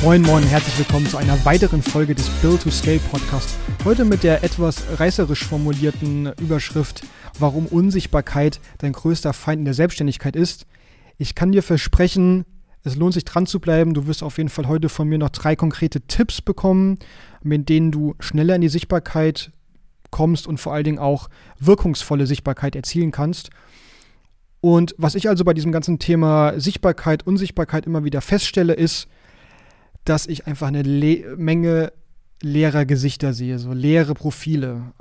Moin Moin, herzlich willkommen zu einer weiteren Folge des Build to Scale Podcast. Heute mit der etwas reißerisch formulierten Überschrift, warum Unsichtbarkeit dein größter Feind in der Selbstständigkeit ist. Ich kann dir versprechen, es lohnt sich dran zu bleiben. Du wirst auf jeden Fall heute von mir noch drei konkrete Tipps bekommen, mit denen du schneller in die Sichtbarkeit kommst und vor allen Dingen auch wirkungsvolle Sichtbarkeit erzielen kannst. Und was ich also bei diesem ganzen Thema Sichtbarkeit, Unsichtbarkeit immer wieder feststelle, ist, dass ich einfach eine Le Menge leerer Gesichter sehe, so leere Profile,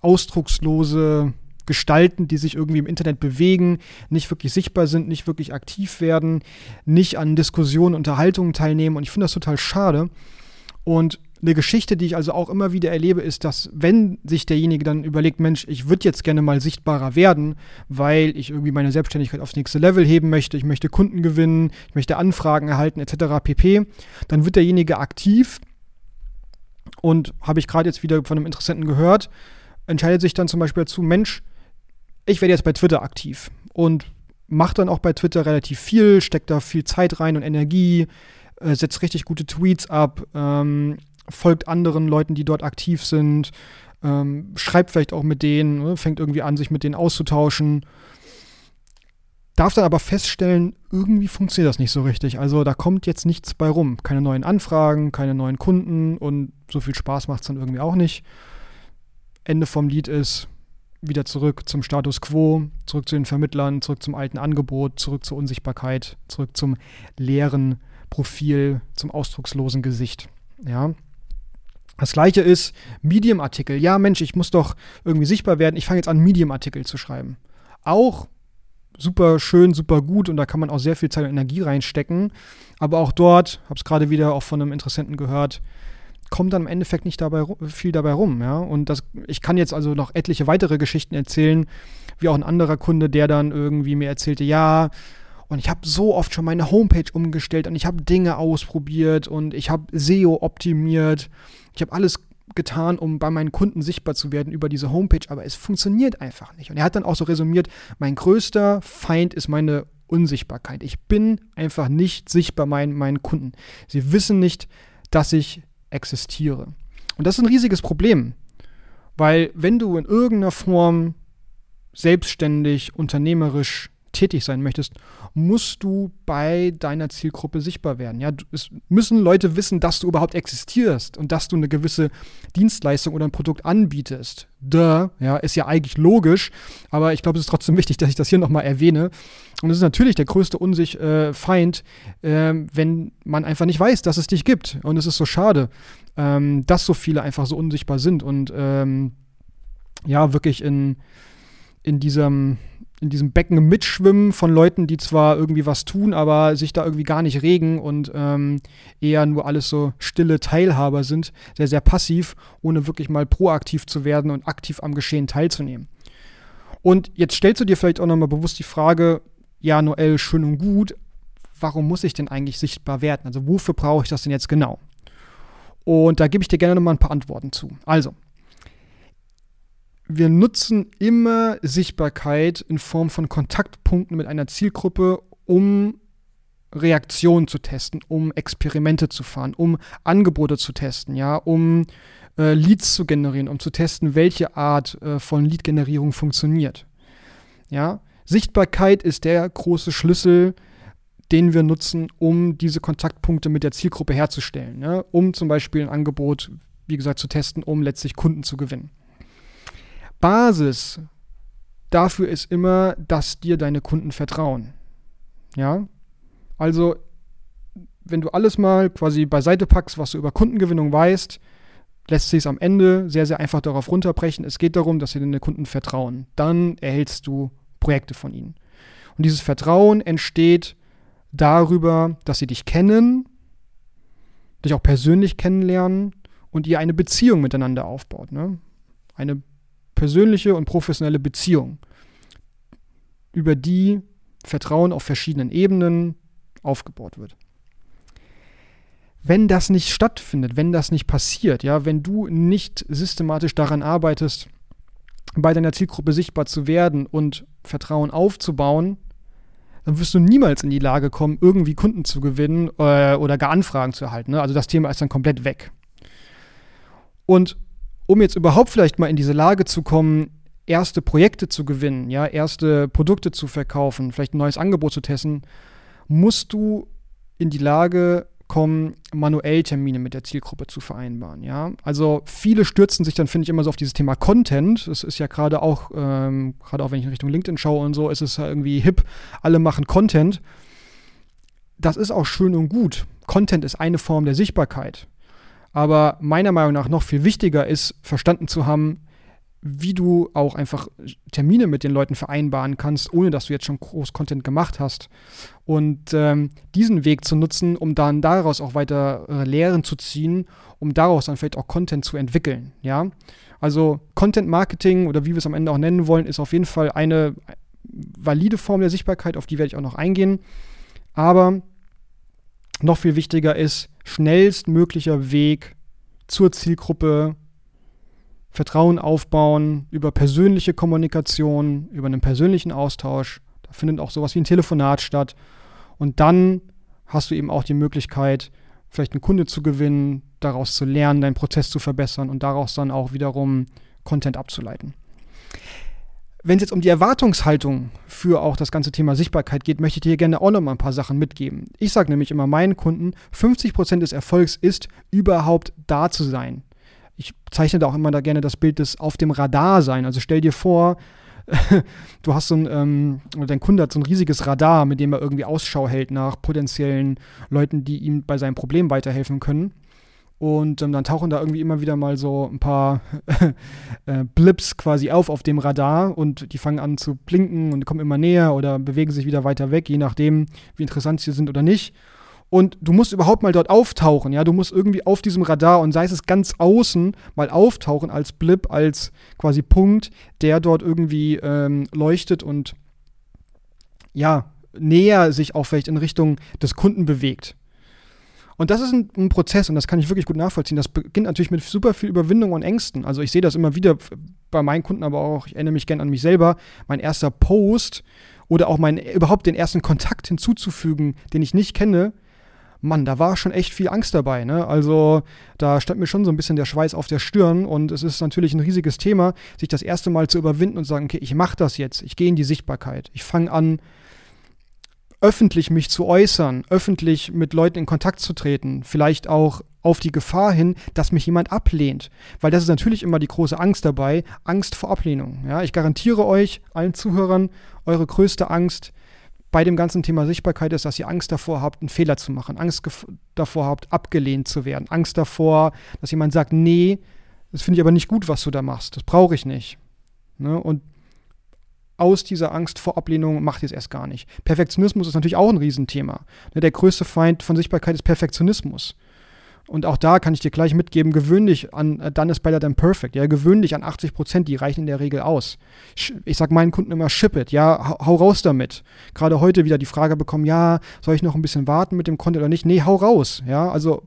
ausdruckslose Gestalten, die sich irgendwie im Internet bewegen, nicht wirklich sichtbar sind, nicht wirklich aktiv werden, nicht an Diskussionen, Unterhaltungen teilnehmen. Und ich finde das total schade. Und eine Geschichte, die ich also auch immer wieder erlebe, ist, dass wenn sich derjenige dann überlegt, Mensch, ich würde jetzt gerne mal sichtbarer werden, weil ich irgendwie meine Selbstständigkeit aufs nächste Level heben möchte, ich möchte Kunden gewinnen, ich möchte Anfragen erhalten etc. pp, dann wird derjenige aktiv und habe ich gerade jetzt wieder von einem Interessenten gehört, entscheidet sich dann zum Beispiel dazu, Mensch, ich werde jetzt bei Twitter aktiv und macht dann auch bei Twitter relativ viel, steckt da viel Zeit rein und Energie, äh, setzt richtig gute Tweets ab, ähm, folgt anderen Leuten, die dort aktiv sind, ähm, schreibt vielleicht auch mit denen, ne, fängt irgendwie an, sich mit denen auszutauschen. Darf dann aber feststellen, irgendwie funktioniert das nicht so richtig. Also da kommt jetzt nichts bei rum. Keine neuen Anfragen, keine neuen Kunden und so viel Spaß macht es dann irgendwie auch nicht. Ende vom Lied ist wieder zurück zum Status quo, zurück zu den Vermittlern, zurück zum alten Angebot, zurück zur Unsichtbarkeit, zurück zum leeren Profil, zum ausdruckslosen Gesicht. Ja. Das gleiche ist Medium-Artikel. Ja, Mensch, ich muss doch irgendwie sichtbar werden. Ich fange jetzt an, Medium-Artikel zu schreiben. Auch super schön, super gut und da kann man auch sehr viel Zeit und Energie reinstecken. Aber auch dort, habe es gerade wieder auch von einem Interessenten gehört, kommt dann im Endeffekt nicht dabei, viel dabei rum. Ja? Und das, ich kann jetzt also noch etliche weitere Geschichten erzählen, wie auch ein anderer Kunde, der dann irgendwie mir erzählte, ja, und ich habe so oft schon meine Homepage umgestellt und ich habe Dinge ausprobiert und ich habe SEO optimiert. Ich habe alles getan, um bei meinen Kunden sichtbar zu werden über diese Homepage, aber es funktioniert einfach nicht. Und er hat dann auch so resümiert, mein größter Feind ist meine Unsichtbarkeit. Ich bin einfach nicht sichtbar meinen, meinen Kunden. Sie wissen nicht, dass ich existiere. Und das ist ein riesiges Problem, weil wenn du in irgendeiner Form selbstständig, unternehmerisch tätig sein möchtest, musst du bei deiner Zielgruppe sichtbar werden. Ja, es müssen Leute wissen, dass du überhaupt existierst und dass du eine gewisse Dienstleistung oder ein Produkt anbietest. Duh, ja, ist ja eigentlich logisch, aber ich glaube, es ist trotzdem wichtig, dass ich das hier nochmal erwähne. Und es ist natürlich der größte Unsich äh, Feind, äh, wenn man einfach nicht weiß, dass es dich gibt. Und es ist so schade, ähm, dass so viele einfach so unsichtbar sind und ähm, ja, wirklich in, in diesem in diesem Becken mitschwimmen von Leuten, die zwar irgendwie was tun, aber sich da irgendwie gar nicht regen und ähm, eher nur alles so stille Teilhaber sind, sehr, sehr passiv, ohne wirklich mal proaktiv zu werden und aktiv am Geschehen teilzunehmen. Und jetzt stellst du dir vielleicht auch nochmal bewusst die Frage, ja, Noel, schön und gut, warum muss ich denn eigentlich sichtbar werden? Also wofür brauche ich das denn jetzt genau? Und da gebe ich dir gerne nochmal ein paar Antworten zu. Also, wir nutzen immer Sichtbarkeit in Form von Kontaktpunkten mit einer Zielgruppe, um Reaktionen zu testen, um Experimente zu fahren, um Angebote zu testen, ja, um äh, Leads zu generieren, um zu testen, welche Art äh, von Lead-Generierung funktioniert. Ja, Sichtbarkeit ist der große Schlüssel, den wir nutzen, um diese Kontaktpunkte mit der Zielgruppe herzustellen, ja, um zum Beispiel ein Angebot, wie gesagt, zu testen, um letztlich Kunden zu gewinnen. Basis dafür ist immer, dass dir deine Kunden vertrauen. Ja? Also, wenn du alles mal quasi beiseite packst, was du über Kundengewinnung weißt, lässt sich es am Ende sehr, sehr einfach darauf runterbrechen. Es geht darum, dass dir deine Kunden vertrauen. Dann erhältst du Projekte von ihnen. Und dieses Vertrauen entsteht darüber, dass sie dich kennen, dich auch persönlich kennenlernen und ihr eine Beziehung miteinander aufbaut. Ne? Eine persönliche und professionelle Beziehung, über die Vertrauen auf verschiedenen Ebenen aufgebaut wird. Wenn das nicht stattfindet, wenn das nicht passiert, ja, wenn du nicht systematisch daran arbeitest, bei deiner Zielgruppe sichtbar zu werden und Vertrauen aufzubauen, dann wirst du niemals in die Lage kommen, irgendwie Kunden zu gewinnen äh, oder gar Anfragen zu erhalten. Ne? Also das Thema ist dann komplett weg. Und um jetzt überhaupt vielleicht mal in diese Lage zu kommen, erste Projekte zu gewinnen, ja, erste Produkte zu verkaufen, vielleicht ein neues Angebot zu testen, musst du in die Lage kommen, manuell Termine mit der Zielgruppe zu vereinbaren. Ja? Also viele stürzen sich dann, finde ich, immer so auf dieses Thema Content. Das ist ja gerade auch, ähm, gerade auch wenn ich in Richtung LinkedIn schaue und so, ist es irgendwie hip, alle machen Content. Das ist auch schön und gut. Content ist eine Form der Sichtbarkeit. Aber meiner Meinung nach noch viel wichtiger ist, verstanden zu haben, wie du auch einfach Termine mit den Leuten vereinbaren kannst, ohne dass du jetzt schon groß Content gemacht hast. Und ähm, diesen Weg zu nutzen, um dann daraus auch weiter äh, Lehren zu ziehen, um daraus dann vielleicht auch Content zu entwickeln. Ja, also Content Marketing oder wie wir es am Ende auch nennen wollen, ist auf jeden Fall eine valide Form der Sichtbarkeit, auf die werde ich auch noch eingehen. Aber noch viel wichtiger ist schnellstmöglicher Weg zur Zielgruppe, Vertrauen aufbauen, über persönliche Kommunikation, über einen persönlichen Austausch. Da findet auch sowas wie ein Telefonat statt. Und dann hast du eben auch die Möglichkeit, vielleicht einen Kunde zu gewinnen, daraus zu lernen, deinen Prozess zu verbessern und daraus dann auch wiederum Content abzuleiten. Wenn es jetzt um die Erwartungshaltung für auch das ganze Thema Sichtbarkeit geht, möchte ich dir gerne auch noch mal ein paar Sachen mitgeben. Ich sage nämlich immer meinen Kunden, 50% des Erfolgs ist, überhaupt da zu sein ich zeichne da auch immer da gerne das Bild des auf dem Radar sein. Also stell dir vor, du hast so ein, ähm, dein Kunde hat so ein riesiges Radar, mit dem er irgendwie Ausschau hält nach potenziellen Leuten, die ihm bei seinem Problem weiterhelfen können. Und ähm, dann tauchen da irgendwie immer wieder mal so ein paar äh, Blips quasi auf auf dem Radar und die fangen an zu blinken und kommen immer näher oder bewegen sich wieder weiter weg, je nachdem, wie interessant sie sind oder nicht. Und du musst überhaupt mal dort auftauchen, ja, du musst irgendwie auf diesem Radar und sei es ganz außen mal auftauchen als Blip, als quasi Punkt, der dort irgendwie ähm, leuchtet und ja, näher sich auch vielleicht in Richtung des Kunden bewegt. Und das ist ein, ein, Prozess und das kann ich wirklich gut nachvollziehen. Das beginnt natürlich mit super viel Überwindung und Ängsten. Also ich sehe das immer wieder bei meinen Kunden, aber auch, ich erinnere mich gern an mich selber. Mein erster Post oder auch mein, überhaupt den ersten Kontakt hinzuzufügen, den ich nicht kenne, Mann, da war schon echt viel Angst dabei. Ne? Also da stand mir schon so ein bisschen der Schweiß auf der Stirn und es ist natürlich ein riesiges Thema, sich das erste Mal zu überwinden und zu sagen, okay, ich mache das jetzt, ich gehe in die Sichtbarkeit, ich fange an, öffentlich mich zu äußern, öffentlich mit Leuten in Kontakt zu treten, vielleicht auch auf die Gefahr hin, dass mich jemand ablehnt. Weil das ist natürlich immer die große Angst dabei, Angst vor Ablehnung. Ja, ich garantiere euch, allen Zuhörern, eure größte Angst bei dem ganzen Thema Sichtbarkeit ist, dass ihr Angst davor habt, einen Fehler zu machen, Angst davor habt, abgelehnt zu werden, Angst davor, dass jemand sagt, nee, das finde ich aber nicht gut, was du da machst, das brauche ich nicht. Ne? Und aus dieser Angst vor Ablehnung macht ihr es erst gar nicht. Perfektionismus ist natürlich auch ein Riesenthema. Ne? Der größte Feind von Sichtbarkeit ist Perfektionismus. Und auch da kann ich dir gleich mitgeben, gewöhn dich an uh, Done is better than perfect. Ja, gewöhn an 80 Prozent, die reichen in der Regel aus. Ich sag meinen Kunden immer, ship it, ja, hau raus damit. Gerade heute wieder die Frage bekommen, ja, soll ich noch ein bisschen warten mit dem Content oder nicht? Nee, hau raus. Ja, also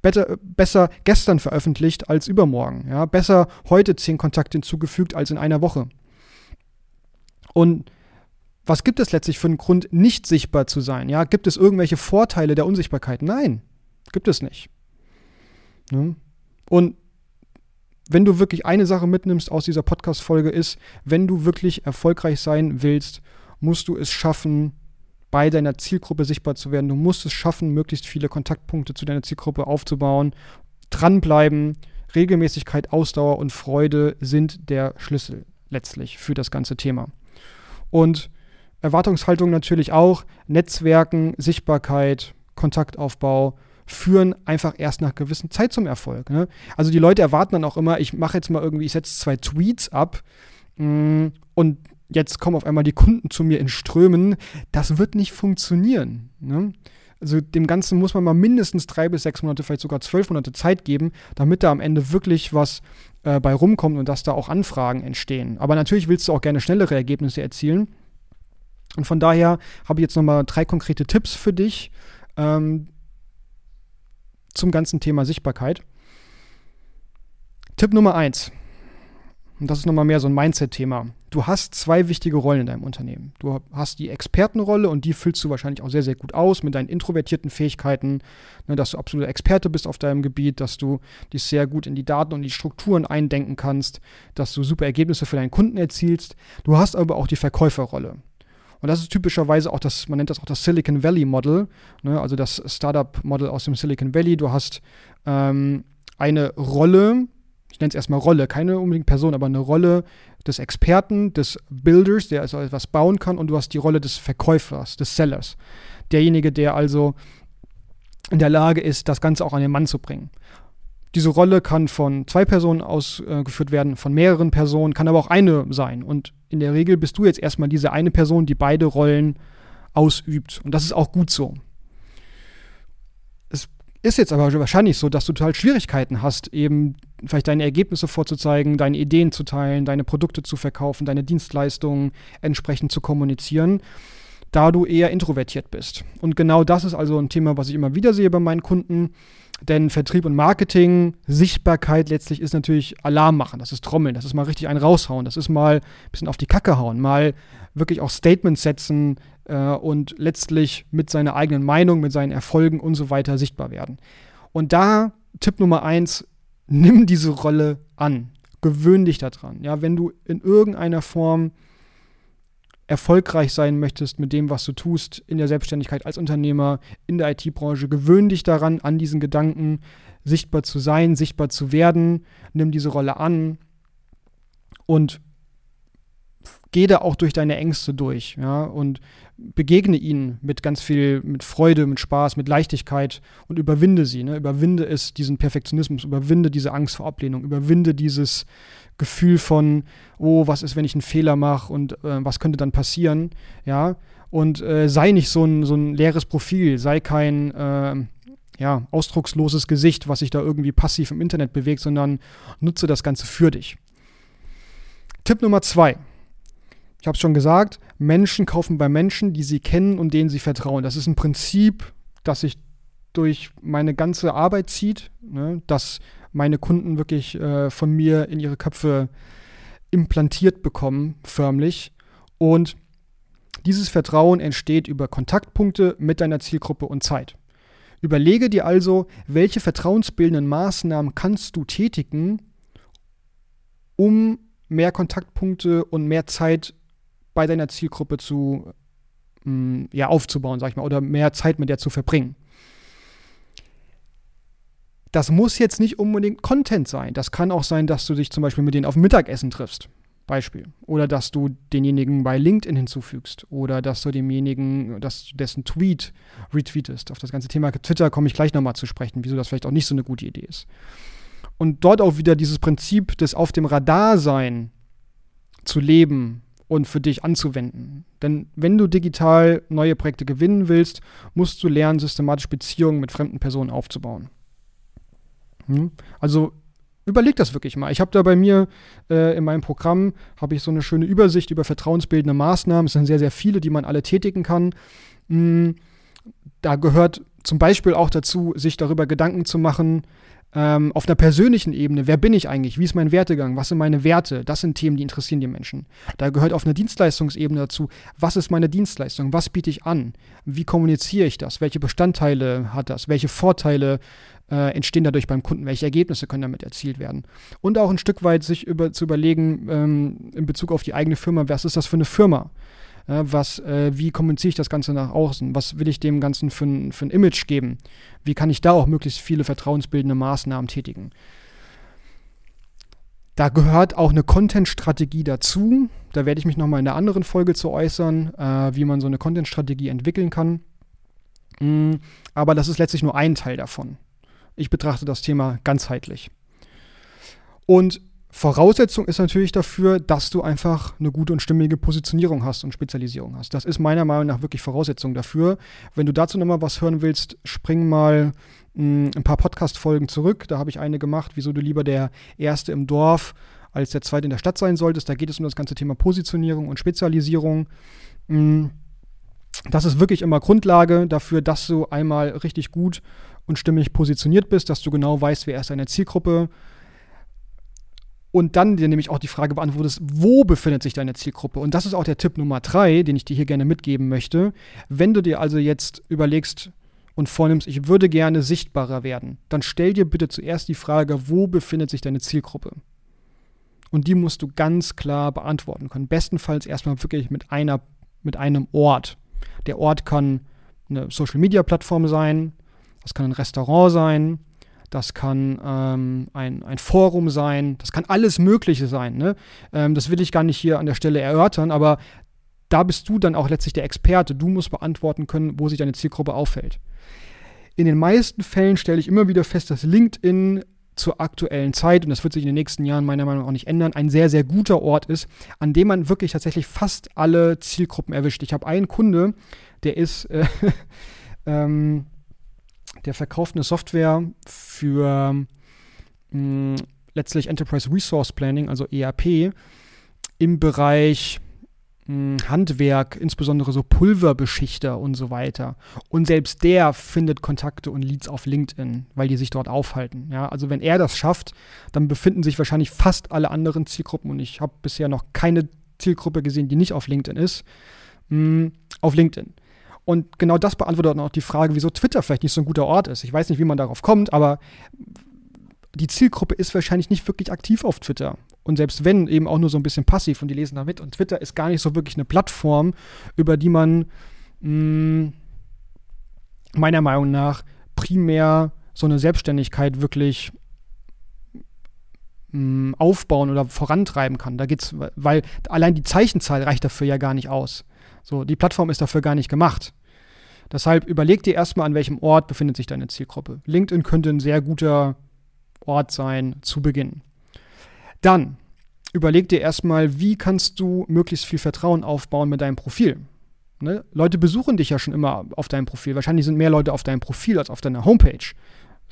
better, besser gestern veröffentlicht als übermorgen. Ja, besser heute zehn Kontakte hinzugefügt als in einer Woche. Und was gibt es letztlich für einen Grund, nicht sichtbar zu sein? Ja, gibt es irgendwelche Vorteile der Unsichtbarkeit? Nein. Gibt es nicht. Ne? Und wenn du wirklich eine Sache mitnimmst aus dieser Podcast-Folge ist, wenn du wirklich erfolgreich sein willst, musst du es schaffen, bei deiner Zielgruppe sichtbar zu werden. Du musst es schaffen, möglichst viele Kontaktpunkte zu deiner Zielgruppe aufzubauen. Dranbleiben, Regelmäßigkeit, Ausdauer und Freude sind der Schlüssel letztlich für das ganze Thema. Und Erwartungshaltung natürlich auch, Netzwerken, Sichtbarkeit, Kontaktaufbau, führen einfach erst nach gewissen Zeit zum Erfolg. Ne? Also die Leute erwarten dann auch immer, ich mache jetzt mal irgendwie, ich setze zwei Tweets ab mh, mm, und jetzt kommen auf einmal die Kunden zu mir in Strömen. Das wird nicht funktionieren. Ne? Also dem Ganzen muss man mal mindestens drei bis sechs Monate, vielleicht sogar zwölf Monate Zeit geben, damit da am Ende wirklich was äh, bei rumkommt und dass da auch Anfragen entstehen. Aber natürlich willst du auch gerne schnellere Ergebnisse erzielen. Und von daher habe ich jetzt nochmal drei konkrete Tipps für dich, ähm, zum ganzen Thema Sichtbarkeit. Tipp Nummer eins. und das ist nochmal mehr so ein Mindset-Thema. Du hast zwei wichtige Rollen in deinem Unternehmen. Du hast die Expertenrolle und die füllst du wahrscheinlich auch sehr, sehr gut aus mit deinen introvertierten Fähigkeiten, ne, dass du absoluter Experte bist auf deinem Gebiet, dass du dich sehr gut in die Daten und die Strukturen eindenken kannst, dass du super Ergebnisse für deinen Kunden erzielst. Du hast aber auch die Verkäuferrolle. Und das ist typischerweise auch das, man nennt das auch das Silicon Valley Model, ne, also das Startup-Model aus dem Silicon Valley. Du hast ähm, eine Rolle, ich nenne es erstmal Rolle, keine unbedingt Person, aber eine Rolle des Experten, des Builders, der also etwas bauen kann, und du hast die Rolle des Verkäufers, des Sellers. Derjenige, der also in der Lage ist, das Ganze auch an den Mann zu bringen. Diese Rolle kann von zwei Personen ausgeführt werden, von mehreren Personen, kann aber auch eine sein. Und in der Regel bist du jetzt erstmal diese eine Person, die beide Rollen ausübt. Und das ist auch gut so. Ist jetzt aber wahrscheinlich so, dass du total Schwierigkeiten hast, eben vielleicht deine Ergebnisse vorzuzeigen, deine Ideen zu teilen, deine Produkte zu verkaufen, deine Dienstleistungen entsprechend zu kommunizieren, da du eher introvertiert bist. Und genau das ist also ein Thema, was ich immer wieder sehe bei meinen Kunden denn Vertrieb und Marketing, Sichtbarkeit letztlich ist natürlich Alarm machen. Das ist Trommeln. Das ist mal richtig einen raushauen. Das ist mal ein bisschen auf die Kacke hauen. Mal wirklich auch Statements setzen äh, und letztlich mit seiner eigenen Meinung, mit seinen Erfolgen und so weiter sichtbar werden. Und da Tipp Nummer eins, nimm diese Rolle an. Gewöhn dich daran. Ja, wenn du in irgendeiner Form erfolgreich sein möchtest mit dem, was du tust in der Selbstständigkeit als Unternehmer, in der IT-Branche, gewöhn dich daran, an diesen Gedanken sichtbar zu sein, sichtbar zu werden, nimm diese Rolle an und geh da auch durch deine Ängste durch, ja, und begegne ihnen mit ganz viel, mit Freude, mit Spaß, mit Leichtigkeit und überwinde sie, ne? Überwinde es, diesen Perfektionismus, überwinde diese Angst vor Ablehnung, überwinde dieses Gefühl von, oh, was ist, wenn ich einen Fehler mache und äh, was könnte dann passieren, ja, und äh, sei nicht so ein, so ein leeres Profil, sei kein, äh, ja, ausdrucksloses Gesicht, was sich da irgendwie passiv im Internet bewegt, sondern nutze das Ganze für dich. Tipp Nummer zwei. Ich habe es schon gesagt, Menschen kaufen bei Menschen, die sie kennen und denen sie vertrauen. Das ist ein Prinzip, das sich durch meine ganze Arbeit zieht, ne? dass meine Kunden wirklich äh, von mir in ihre Köpfe implantiert bekommen, förmlich. Und dieses Vertrauen entsteht über Kontaktpunkte mit deiner Zielgruppe und Zeit. Überlege dir also, welche vertrauensbildenden Maßnahmen kannst du tätigen, um mehr Kontaktpunkte und mehr Zeit bei deiner Zielgruppe zu mh, mm, ja, aufzubauen, sag ich mal, oder mehr Zeit mit der zu verbringen. Das muss jetzt nicht unbedingt Content sein. Das kann auch sein, dass du dich zum Beispiel mit denen auf Mittagessen triffst. Beispiel. Oder dass du denjenigen bei LinkedIn hinzufügst. Oder dass du demjenigen, dass du dessen Tweet retweetest. Auf das ganze Thema Twitter komme ich gleich nochmal zu sprechen, wieso das vielleicht auch nicht so eine gute Idee ist. Und dort auch wieder dieses Prinzip des Auf dem Radar sein zu leben und für dich anzuwenden. Denn wenn du digital neue Projekte gewinnen willst, musst du lernen, systematisch Beziehungen mit fremden Personen aufzubauen. Hm? Also überleg das wirklich mal. Ich habe da bei mir äh, in meinem Programm habe ich so eine schöne Übersicht über vertrauensbildende Maßnahmen. Es sind sehr, sehr viele, die man alle tätigen kann. Hm, da gehört zum Beispiel auch dazu, sich darüber Gedanken zu machen, ähm, auf einer persönlichen Ebene, wer bin ich eigentlich? Wie ist mein Wertegang? Was sind meine Werte? Das sind Themen, die interessieren die Menschen. Da gehört auf einer Dienstleistungsebene dazu, was ist meine Dienstleistung? Was biete ich an? Wie kommuniziere ich das? Welche Bestandteile hat das? Welche Vorteile äh, entstehen dadurch beim Kunden? Welche Ergebnisse können damit erzielt werden? Und auch ein Stück weit sich über, zu überlegen, ähm, in Bezug auf die eigene Firma, was ist das für eine Firma? Was, äh, wie kommuniziere ich das Ganze nach außen? Was will ich dem Ganzen für ein, für ein Image geben? Wie kann ich da auch möglichst viele vertrauensbildende Maßnahmen tätigen? Da gehört auch eine Content-Strategie dazu. Da werde ich mich nochmal in der anderen Folge zu äußern, äh, wie man so eine Content-Strategie entwickeln kann. Mm, aber das ist letztlich nur ein Teil davon. Ich betrachte das Thema ganzheitlich. Und Voraussetzung ist natürlich dafür, dass du einfach eine gute und stimmige Positionierung hast und Spezialisierung hast. Das ist meiner Meinung nach wirklich Voraussetzung dafür. Wenn du dazu nochmal was hören willst, spring mal mh, hm, ein paar Podcast-Folgen zurück. Da habe ich eine gemacht, wieso du lieber der Erste im Dorf als der Zweite in der Stadt sein solltest. Da geht es um das ganze Thema Positionierung und Spezialisierung. Mh, hm, das ist wirklich immer Grundlage dafür, dass du einmal richtig gut und stimmig positioniert bist, dass du genau weißt, wer ist deine Zielgruppe, und dann dir nämlich auch die Frage beantwortest, wo befindet sich deine Zielgruppe? Und das ist auch der Tipp Nummer drei, den ich dir hier gerne mitgeben möchte. Wenn du dir also jetzt überlegst und vornimmst, ich würde gerne sichtbarer werden, dann stell dir bitte zuerst die Frage, wo befindet sich deine Zielgruppe? Und die musst du ganz klar beantworten können. Bestenfalls erstmal wirklich mit einer, mit einem Ort. Der Ort kann eine Social Media Plattform sein, das kann ein Restaurant sein, das kann ähm, ein, ein Forum sein, das kann alles Mögliche sein. Ne? Ähm, das will ich gar nicht hier an der Stelle erörtern, aber da bist du dann auch letztlich der Experte. Du musst beantworten können, wo sich deine Zielgruppe aufhält. In den meisten Fällen stelle ich immer wieder fest, dass LinkedIn zur aktuellen Zeit, und das wird sich in den nächsten Jahren meiner Meinung nach auch nicht ändern, ein sehr, sehr guter Ort ist, an dem man wirklich tatsächlich fast alle Zielgruppen erwischt. Ich habe einen Kunde, der ist äh, ähm, der verkauft eine Software für mh, hm, letztlich Enterprise Resource Planning, also ERP, im Bereich mh, hm, Handwerk, insbesondere so Pulverbeschichter und so weiter. Und selbst der findet Kontakte und Leads auf LinkedIn, weil die sich dort aufhalten. Ja, also wenn er das schafft, dann befinden sich wahrscheinlich fast alle anderen Zielgruppen und ich habe bisher noch keine Zielgruppe gesehen, die nicht auf LinkedIn ist, mh, hm, auf LinkedIn. Und genau das beantwortet auch die Frage, wieso Twitter vielleicht nicht so ein guter Ort ist. Ich weiß nicht, wie man darauf kommt, aber die Zielgruppe ist wahrscheinlich nicht wirklich aktiv auf Twitter. Und selbst wenn, eben auch nur so ein bisschen passiv und die lesen da mit. Und Twitter ist gar nicht so wirklich eine Plattform, über die man mh, mm, meiner Meinung nach primär so eine Selbstständigkeit wirklich mh, mm, aufbauen oder vorantreiben kann. Da geht's, weil allein die Zeichenzahl reicht dafür ja gar nicht aus. So, die Plattform ist dafür gar nicht gemacht. Deshalb überleg dir erstmal, an welchem Ort befindet sich deine Zielgruppe. LinkedIn könnte ein sehr guter Ort sein zu Beginn. Dann überleg dir erstmal, wie kannst du möglichst viel Vertrauen aufbauen mit deinem Profil. Ne? Leute besuchen dich ja schon immer auf deinem Profil. Wahrscheinlich sind mehr Leute auf deinem Profil als auf deiner Homepage.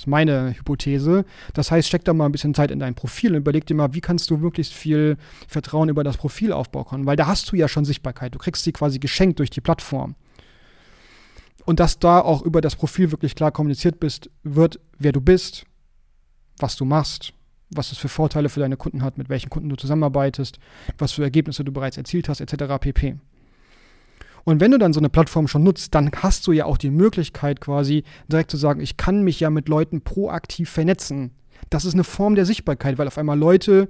Ist meine Hypothese. Das heißt, steck da mal ein bisschen Zeit in dein Profil und überleg dir mal, wie kannst du möglichst viel Vertrauen über das Profil aufbauen Weil da hast du ja schon Sichtbarkeit. Du kriegst sie quasi geschenkt durch die Plattform. Und dass da auch über das Profil wirklich klar kommuniziert bist, wird, wer du bist, was du machst, was es für Vorteile für deine Kunden hat, mit welchen Kunden du zusammenarbeitest, was für Ergebnisse du bereits erzielt hast, etc. pp. Und wenn du dann so eine Plattform schon nutzt, dann hast du ja auch die Möglichkeit quasi direkt zu sagen, ich kann mich ja mit Leuten proaktiv vernetzen. Das ist eine Form der Sichtbarkeit, weil auf einmal Leute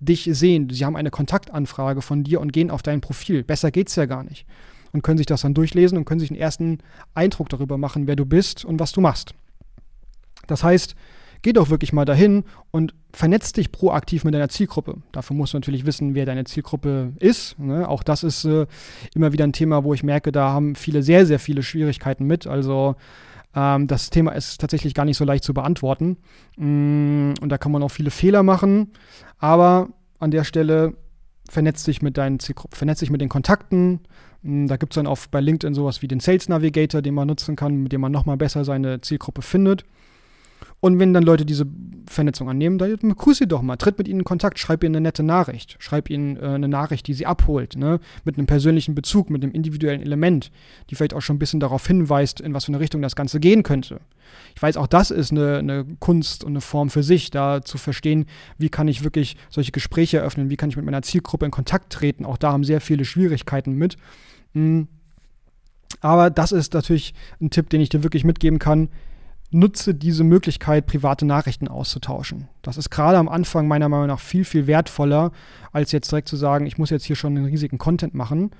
dich sehen. Sie haben eine Kontaktanfrage von dir und gehen auf dein Profil. Besser geht's ja gar nicht. Und können sich das dann durchlesen und können sich einen ersten Eindruck darüber machen, wer du bist und was du machst. Das heißt, geh doch wirklich mal dahin und vernetz dich proaktiv mit deiner Zielgruppe. Dafür musst du natürlich wissen, wer deine Zielgruppe ist. Ne? Auch das ist äh, immer wieder ein Thema, wo ich merke, da haben viele sehr, sehr viele Schwierigkeiten mit. Also ähm, das Thema ist tatsächlich gar nicht so leicht zu beantworten. Mm, und da kann man auch viele Fehler machen. Aber an der Stelle vernetz dich mit deinen Zielgruppen, vernetz dich mit den Kontakten. Mm, da gibt es dann auch bei LinkedIn sowas wie den Sales Navigator, den man nutzen kann, mit dem man nochmal besser seine Zielgruppe findet. Und wenn dann Leute diese Vernetzung annehmen, dann begrüße sie doch mal, tritt mit ihnen in Kontakt, schreib ihnen eine nette Nachricht, schreib ihnen äh, eine Nachricht, die sie abholt, ne? mit einem persönlichen Bezug, mit einem individuellen Element, die vielleicht auch schon ein bisschen darauf hinweist, in was für eine Richtung das Ganze gehen könnte. Ich weiß, auch das ist eine, eine Kunst und eine Form für sich, da zu verstehen, wie kann ich wirklich solche Gespräche eröffnen, wie kann ich mit meiner Zielgruppe in Kontakt treten. Auch da haben sehr viele Schwierigkeiten mit. Mhm. Aber das ist natürlich ein Tipp, den ich dir wirklich mitgeben kann nutze diese Möglichkeit, private Nachrichten auszutauschen. Das ist gerade am Anfang meiner Meinung nach viel, viel wertvoller, als jetzt direkt zu sagen, ich muss jetzt hier schon einen riesigen Content machen.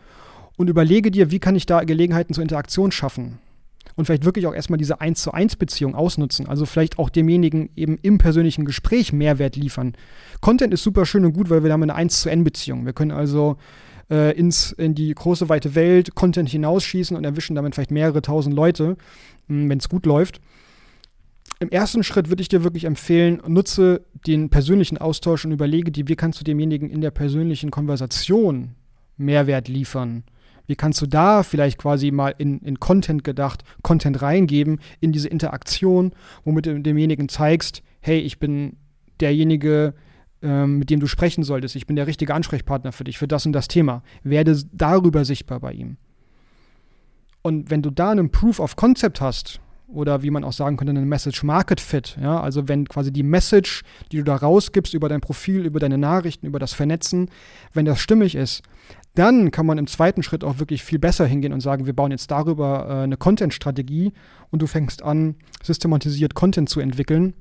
Und überlege dir, wie kann ich da Gelegenheiten zur Interaktion schaffen? Und vielleicht wirklich auch erstmal diese 1 zu 1 Beziehung ausnutzen. Also vielleicht auch demjenigen eben im persönlichen Gespräch Mehrwert liefern. Content ist super schön und gut, weil wir haben eine 1 zu N Beziehung. Wir können also äh, ins, in die große weite Welt Content hinausschießen und erwischen damit vielleicht mehrere tausend Leute, hm, wenn es gut läuft. Im ersten Schritt würde ich dir wirklich empfehlen, nutze den persönlichen Austausch und überlege dir, wie kannst du demjenigen in der persönlichen Konversation Mehrwert liefern. Wie kannst du da vielleicht quasi mal in, in Content gedacht, Content reingeben, in diese Interaktion, womit du demjenigen zeigst, hey, ich bin derjenige, ähm, mit dem du sprechen solltest. Ich bin der richtige Ansprechpartner für dich, für das und das Thema. Werde darüber sichtbar bei ihm. Und wenn du da einen Proof of Concept hast, oder wie man auch sagen könnte, ein Message Market Fit. Ja? Also wenn quasi die Message, die du da rausgibst über dein Profil, über deine Nachrichten, über das Vernetzen, wenn das stimmig ist, dann kann man im zweiten Schritt auch wirklich viel besser hingehen und sagen, wir bauen jetzt darüber äh, eine Content-Strategie und du fängst an, systematisiert Content zu entwickeln,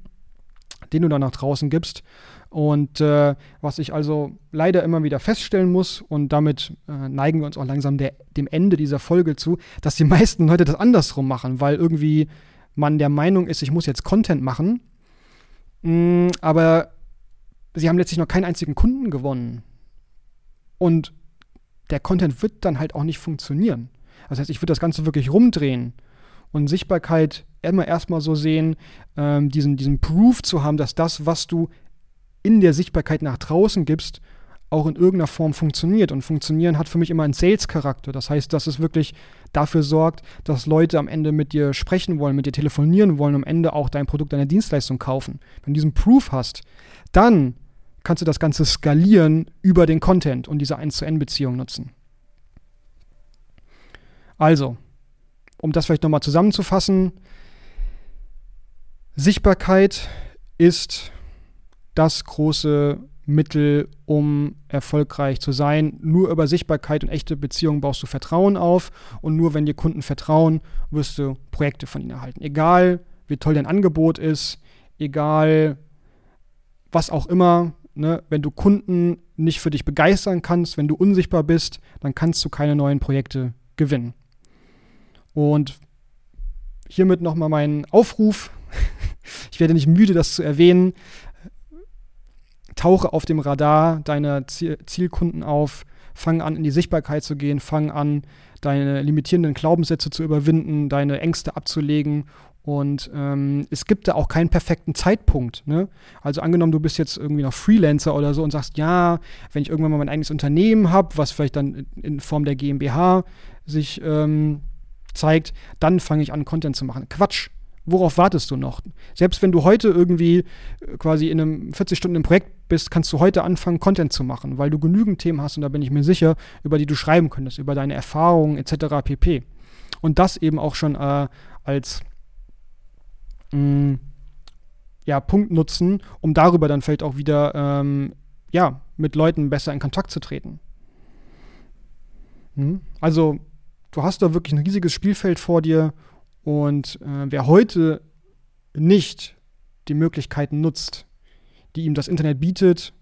den du dann nach draußen gibst. Und äh, was ich also leider immer wieder feststellen muss, und damit äh, neigen wir uns auch langsam der, dem Ende dieser Folge zu, dass die meisten Leute das andersrum machen, weil irgendwie man der Meinung ist, ich muss jetzt Content machen, mh, mm, aber sie haben letztlich noch keinen einzigen Kunden gewonnen. Und der Content wird dann halt auch nicht funktionieren. Das heißt, ich würde das Ganze wirklich rumdrehen und Sichtbarkeit immer erstmal so sehen, ähm, diesen, diesen Proof zu haben, dass das, was du in der Sichtbarkeit nach draußen gibst, auch in irgendeiner Form funktioniert. Und funktionieren hat für mich immer einen Sales-Charakter. Das heißt, dass es wirklich dafür sorgt, dass Leute am Ende mit dir sprechen wollen, mit dir telefonieren wollen, am Ende auch dein Produkt, deine Dienstleistung kaufen. Wenn du diesen Proof hast, dann kannst du das Ganze skalieren über den Content und diese 1 zu N-Beziehung nutzen. Also, um das vielleicht nochmal zusammenzufassen, Sichtbarkeit ist das große Mittel, um erfolgreich zu sein. Nur über Sichtbarkeit und echte Beziehungen baust du Vertrauen auf und nur wenn dir Kunden vertrauen, wirst du Projekte von ihnen erhalten. Egal, wie toll dein Angebot ist, egal, was auch immer, Ne, wenn du Kunden nicht für dich begeistern kannst, wenn du unsichtbar bist, dann kannst du keine neuen Projekte gewinnen. Und hiermit nochmal mein Aufruf. Ich werde nicht müde, das zu erwähnen. Tauche auf dem Radar deiner Zielkunden auf, fang an, in die Sichtbarkeit zu gehen, fang an, deine limitierenden Glaubenssätze zu überwinden, deine Ängste abzulegen und ähm, es gibt da auch keinen perfekten Zeitpunkt. Ne? Also angenommen, du bist jetzt irgendwie noch Freelancer oder so und sagst, ja, wenn ich irgendwann mal mein eigenes Unternehmen habe, was vielleicht dann in Form der GmbH sich ähm, zeigt, dann fange ich an, Content zu machen. Quatsch. Worauf wartest du noch? Selbst wenn du heute irgendwie äh, quasi in einem 40 Stunden im Projekt bist, kannst du heute anfangen, Content zu machen, weil du genügend Themen hast und da bin ich mir sicher, über die du schreiben könntest, über deine Erfahrungen etc. pp. Und das eben auch schon äh, als mh, mm, ja, Punkt nutzen, um darüber dann vielleicht auch wieder ähm, ja, mit Leuten besser in Kontakt zu treten. Mhm. Also, du hast da wirklich ein riesiges Spielfeld vor dir und äh, wer heute nicht die Möglichkeiten nutzt, die ihm das Internet bietet,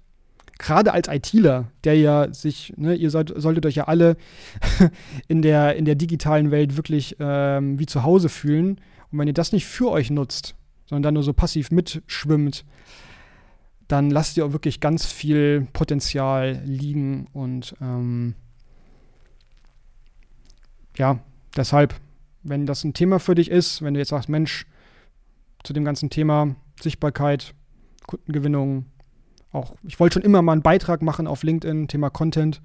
gerade als ITler, der ja sich, ne, ihr sollt, solltet euch ja alle in der, in der digitalen Welt wirklich ähm, wie zu Hause fühlen, und wenn ihr das nicht für euch nutzt, sondern dann nur so passiv mitschwimmt, dann lasst ihr auch wirklich ganz viel Potenzial liegen. Und ähm, ja, deshalb, wenn das ein Thema für dich ist, wenn du jetzt sagst, Mensch, zu dem ganzen Thema Sichtbarkeit, Kundengewinnung, auch, ich wollte schon immer mal einen Beitrag machen auf LinkedIn, Thema Content,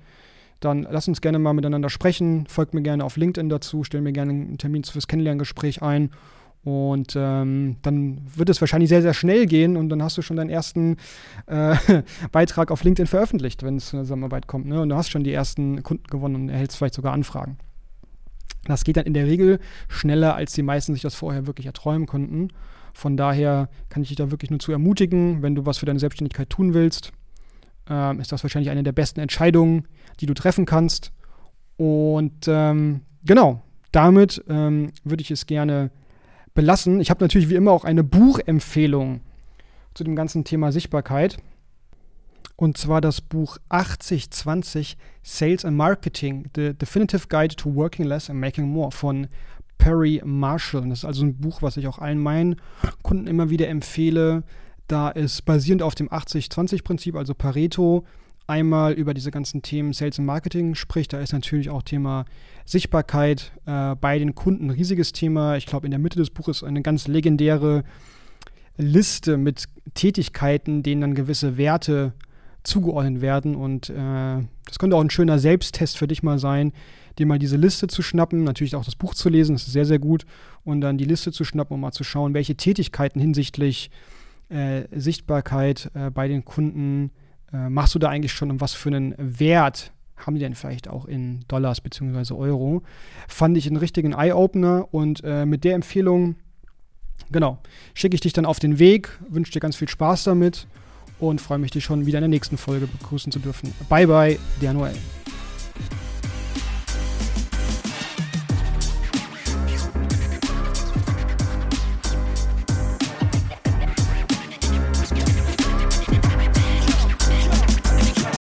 dann lass uns gerne mal miteinander sprechen. Folgt mir gerne auf LinkedIn dazu, stell mir gerne einen Termin fürs Kennenlerngespräch ein. Und ähm, dann wird es wahrscheinlich sehr, sehr schnell gehen und dann hast du schon deinen ersten äh, Beitrag auf LinkedIn veröffentlicht, wenn es zu einer Zusammenarbeit kommt. Ne? Und du hast schon die ersten Kunden gewonnen und erhältst vielleicht sogar Anfragen. Das geht dann in der Regel schneller, als die meisten sich das vorher wirklich erträumen konnten. Von daher kann ich dich da wirklich nur zu ermutigen, wenn du was für deine Selbstständigkeit tun willst, äh, ist das wahrscheinlich eine der besten Entscheidungen, die du treffen kannst. Und ähm, genau, damit ähm, würde ich es gerne belassen. Ich habe natürlich wie immer auch eine Buchempfehlung zu dem ganzen Thema Sichtbarkeit. Und zwar das Buch 8020 Sales and Marketing, The Definitive Guide to Working Less and Making More von Perry Marshall. Das ist also ein Buch, was ich auch allen meinen Kunden immer wieder empfehle, da es basierend auf dem 80-20-Prinzip, also Pareto, einmal über diese ganzen Themen Sales und Marketing spricht. Da ist natürlich auch Thema Sichtbarkeit äh, bei den Kunden ein riesiges Thema. Ich glaube, in der Mitte des Buches eine ganz legendäre Liste mit Tätigkeiten, denen dann gewisse Werte zugeordnet werden. Und äh, das könnte auch ein schöner Selbsttest für dich mal sein, dir mal diese Liste zu schnappen, natürlich auch das Buch zu lesen, das ist sehr, sehr gut, und dann die Liste zu schnappen und mal zu schauen, welche Tätigkeiten hinsichtlich äh, Sichtbarkeit äh, bei den Kunden äh, machst du da eigentlich schon und was für einen Wert haben die denn vielleicht auch in Dollars bzw. Euro? Fand ich einen richtigen Eye-Opener und äh, mit der Empfehlung Genau. Schicke ich dich dann auf den Weg, wünsche dir ganz viel Spaß damit und freue mich, dich schon wieder in der nächsten Folge begrüßen zu dürfen. Bye bye, der Noel.